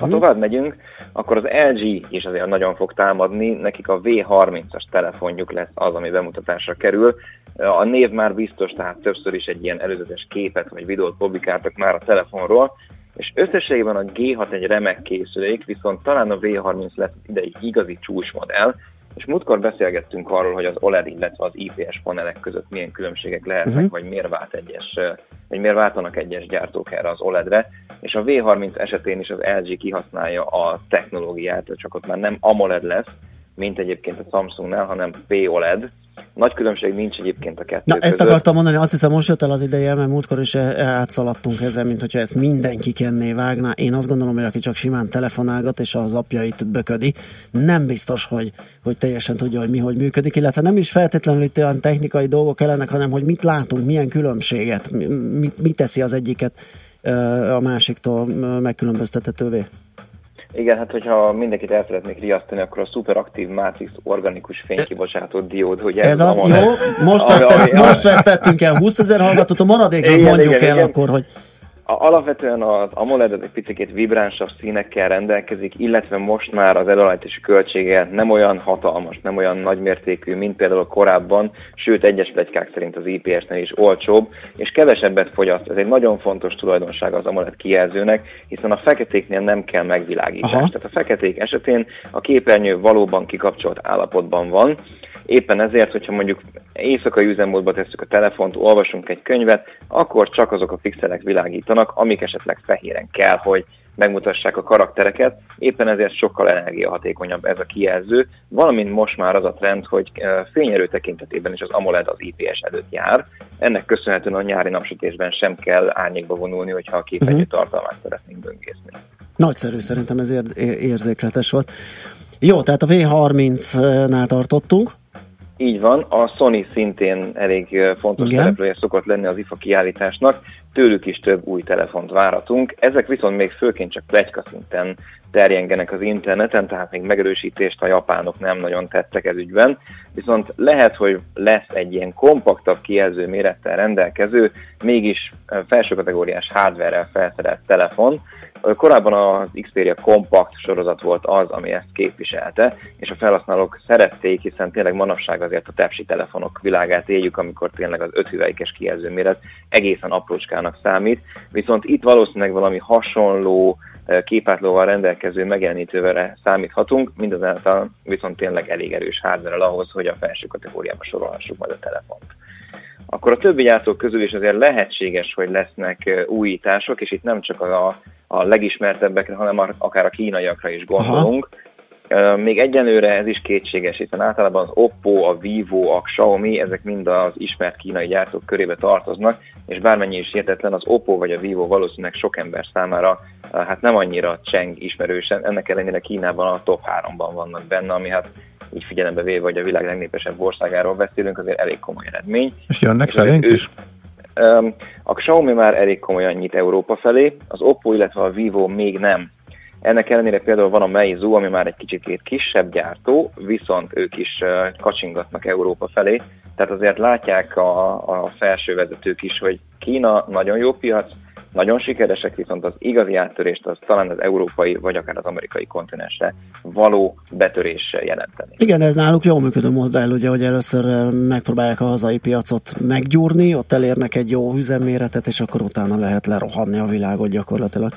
Ha tovább megyünk, akkor az LG is azért nagyon fog támadni, nekik a V30-as telefonjuk lesz az, ami bemutatásra kerül. A név már biztos, tehát többször is egy ilyen előzetes képet vagy videót publikáltak már a telefonról, és összességében a G6 egy remek készülék, viszont talán a V30 lesz ideig igazi csúcsmodell, és múltkor beszélgettünk arról, hogy az OLED, illetve az IPS panelek között milyen különbségek lehetnek, Mhm. vagy miért vált egyes, vagy miért váltanak egyes gyártók erre az OLED-re, és a V30 esetén is az LG kihasználja a technológiát, csak ott már nem AMOLED lesz, mint egyébként a Samsungnál, hanem POLED. Nagy különbség nincs egyébként a kettő Na, között. ezt akartam mondani, azt hiszem most jött el az ideje, mert múltkor is e- e- átszaladtunk ezen, mint hogyha ezt mindenki kenné vágná. Én azt gondolom, hogy aki csak simán telefonálgat és az apjait böködi, nem biztos, hogy, hogy teljesen tudja, hogy mi hogy működik, illetve nem is feltétlenül itt olyan technikai dolgok kellenek, hanem hogy mit látunk, milyen különbséget, mi, mi, teszi az egyiket ö, a másiktól megkülönböztethetővé. Igen, hát hogyha mindenkit el szeretnék riasztani, akkor a szuperaktív Matrix organikus fénykibocsátó diód, hogy Ez az, AMOLED. jó, most, vettem, most vesztettünk el 20 ezer hallgatót, a maradéknak Igen, mondjuk igen, el igen. akkor, hogy A- Alapvetően az AMOLED az egy picit vibránsabb színekkel rendelkezik, illetve most már az előállítási költsége nem olyan hatalmas, nem olyan nagymértékű, mint például korábban, sőt egyes plegykák szerint az IPS-nél is olcsóbb, és kevesebbet fogyaszt. Ez egy nagyon fontos tulajdonsága az AMOLED kijelzőnek, hiszen a feketéknél nem kell megvilágítás. Aha. Tehát a feketék esetén a képernyő valóban kikapcsolt állapotban van, Éppen ezért, hogyha mondjuk éjszakai üzemmódba tesszük a telefont, olvasunk egy könyvet, akkor csak azok a pixelek világítanak, amik esetleg fehéren kell, hogy megmutassák a karaktereket. Éppen ezért sokkal energiahatékonyabb ez a kijelző, valamint most már az a trend, hogy fényerő tekintetében is az AMOLED az IPS előtt jár. Ennek köszönhetően a nyári napsütésben sem kell árnyékba vonulni, hogyha a képernyő Mhm. tartalmát szeretnénk böngészni. nagyszerű, szerintem ez ér- érzékletes volt. Jó, tehát a V30-nál tartottunk. Így van, a Sony szintén elég fontos Igen. szereplője szokott lenni az IFA kiállításnak, tőlük is több új telefont várhatunk. Ezek viszont még főként csak plegyka szinten terjengenek az interneten, tehát még megerősítést a japánok nem nagyon tettek ez ügyben. Viszont lehet, hogy lesz egy ilyen kompaktabb kijelző mérettel rendelkező, mégis ö, felső kategóriás hardware-rel felszerelt telefon, Ö, Korábban az Xperia Compact sorozat volt az, ami ezt képviselte, és a felhasználók szerették, hiszen tényleg manapság azért a tepsi telefonok világát éljük, amikor tényleg az 5 hüvelykes kijelző méret egészen aprócskának számít. Viszont itt valószínűleg valami hasonló képátlóval rendelkező megjelenítővel számíthatunk, mindazáltal viszont tényleg elég erős hardware ahhoz, hogy a felső kategóriába sorolhassuk majd a telefont. Akkor a többi gyártók közül is azért lehetséges, hogy lesznek újítások, és itt nem csak a, a legismertebbekre, hanem akár a kínaiakra is gondolunk. Ö, Még egyenlőre ez is kétséges, hiszen általában az Oppo, a Vivo, a Xiaomi, ezek mind az ismert kínai gyártók körébe tartoznak, és bármennyi is hihetetlen, az Oppo vagy a Vivo valószínűleg sok ember számára ö, hát nem annyira cseng ismerősen, ennek ellenére Kínában a top 3-ban vannak benne, ami hát így figyelembe véve, hogy a világ legnépesebb országáról beszélünk, azért elég komoly eredmény. És jönnek És felénk ő- is? A Xiaomi már elég komolyan nyit Európa felé, az Oppo, illetve a Vivo még nem. Ennek ellenére például van a Meizu, ami már egy kicsit kisebb gyártó, viszont ők is kacsingatnak Európa felé. Tehát azért látják a, a felső vezetők is, hogy Kína nagyon jó piac, nagyon sikeresek, viszont az igazi áttörést az talán az európai, vagy akár az amerikai kontinensre való betöréssel jelenteni. Igen, ez náluk jól működő modell, ugye, hogy először megpróbálják a hazai piacot meggyúrni, ott elérnek egy jó üzemméretet, és akkor utána lehet lerohanni a világot gyakorlatilag.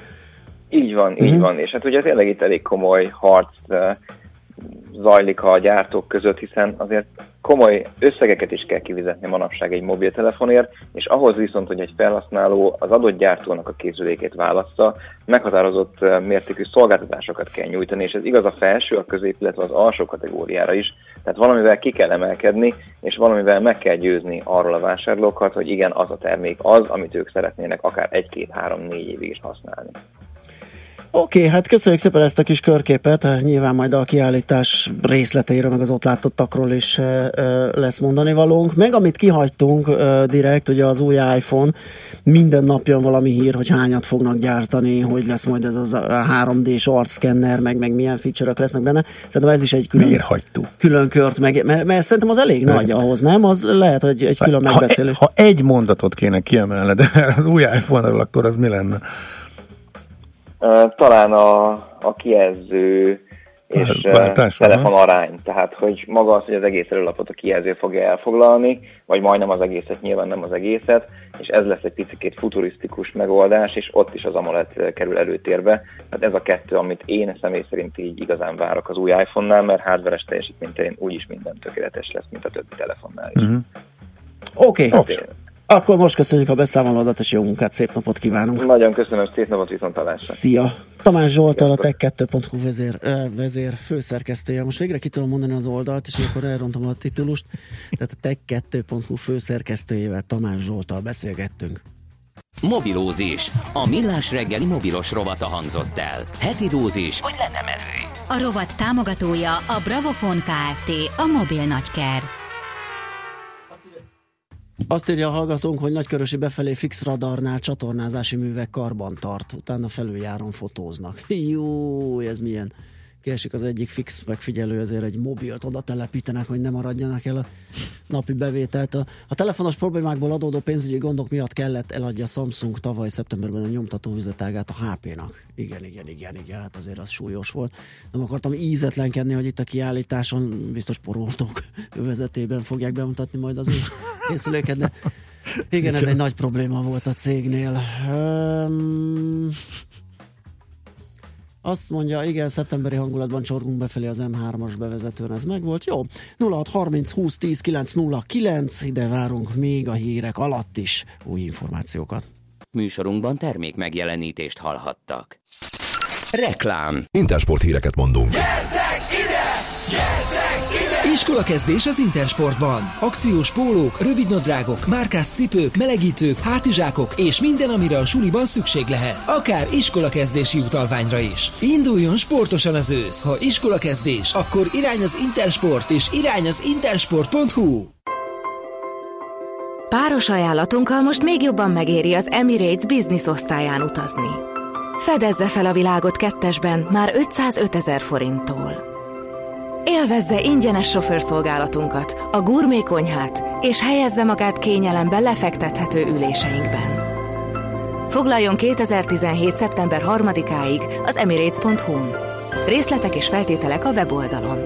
Így van, így Mhm. van. És hát ugye tényleg itt elég komoly harc eh, zajlik a gyártók között, hiszen azért komoly összegeket is kell kivizetni manapság egy mobiltelefonért, és ahhoz viszont, hogy egy felhasználó az adott gyártónak a készülékét válassza, meghatározott eh, mértékű szolgáltatásokat kell nyújtani, és ez igaz a felső, a közép, illetve az alsó kategóriára is. Tehát valamivel ki kell emelkedni, és valamivel meg kell győzni arról a vásárlókat, hogy igen, az a termék az, amit ők szeretnének akár egy-két-három-négy évig is használni. Oké, hát köszönjük szépen ezt a kis körképet, nyilván majd a kiállítás részleteiről, meg az ott látottakról is ö, ö, lesz mondani valónk. Meg amit kihagytunk ö, direkt, ugye az új iPhone, minden nap jön valami hír, hogy hányat fognak gyártani, hogy lesz majd ez az a 3D-s arcszkenner, meg, meg milyen feature lesznek benne. Szerintem ez is egy külön, Miért hagytuk? külön kört, meg, mert, mert szerintem az elég nagy ahhoz, nem? Az lehet, hogy egy külön Ha, megbeszélés. ha egy mondatot kéne kiemelni, de az új iPhone-ról, akkor az mi lenne? Talán a, a kijelző és ö, Váltás, telefon aha. arány. Tehát, hogy maga az, hogy az egész előlapot a kijelző fogja elfoglalni, vagy majdnem az egészet, nyilván nem az egészet, és ez lesz egy picit futurisztikus megoldás, és ott is az AMOLED kerül előtérbe. Tehát ez a kettő, amit én személy szerint így igazán várok az új iPhone-nál, mert hardveres teljesítmény terén úgyis minden tökéletes lesz, mint a többi telefonnál is. Uh-huh. Oké, Oké. Akkor most köszönjük a beszámolódat, és jó munkát, szép napot kívánunk. Nagyon köszönöm, szép napot, viszont hallásra. Szia! Tamás Zsoltal, a Tech2.hu vezér, vezér főszerkesztője. Most végre ki tudom mondani az oldalt, és akkor elrontom a titulust. Tehát a Tech2.hu főszerkesztőjével, Tamás Zsoltal beszélgettünk. Mobilózis. A millás reggeli mobilos rovata hangzott el. Heti dózis, hogy lenne merő. A rovat támogatója a Bravofon Kft. A mobil nagyker. Azt írja a hallgatónk, hogy nagykörösi befelé fix radarnál csatornázási művek karban tart, utána felüljáron fotóznak. Jó, ez milyen kiesik az egyik fix megfigyelő, ezért egy mobilt oda telepítenek, hogy ne maradjanak el a napi bevételt. A, a telefonos problémákból adódó pénzügyi gondok miatt kellett eladja a Samsung tavaly szeptemberben a nyomtató üzletágát a HP-nak. Igen, igen, igen, igen, hát azért az súlyos volt. Nem akartam ízetlenkedni, hogy itt a kiállításon biztos poroltók vezetében fogják bemutatni majd az új készüléket, de igen, ez egy nagy probléma volt a cégnél. Um, azt mondja, igen, szeptemberi hangulatban csorgunk befelé az M3-as bevezetőn, ez megvolt. Jó, 0630 20 10 909, ide várunk még a hírek alatt is új információkat. Műsorunkban termék megjelenítést hallhattak. Reklám. Intersport híreket mondunk. Iskola kezdés az Intersportban. Akciós pólók, rövidnadrágok, márkás cipők, melegítők, hátizsákok és minden, amire a suliban szükség lehet. Akár iskola kezdési utalványra is. Induljon sportosan az ősz. Ha iskola kezdés, akkor irány az Intersport és irány az intersport.hu. Páros ajánlatunkkal most még jobban megéri az Emirates Business osztályán utazni. Fedezze fel a világot kettesben már 505 ezer forinttól. Élvezze ingyenes sofőrszolgálatunkat, a gurmé konyhát, és helyezze magát kényelembe lefektethető üléseinkben. Foglaljon 2017. szeptember 3-áig az emirates.hu-n. Részletek és feltételek a weboldalon.